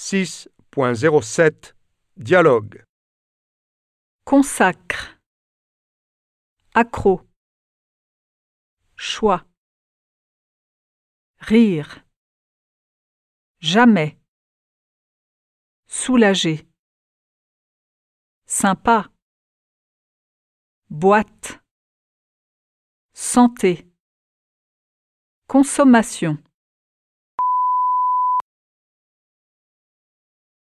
6.07 Dialogue Consacre. Accro. Choix. Rire. Jamais. Soulager. Sympa. Boîte. Santé. Consommation.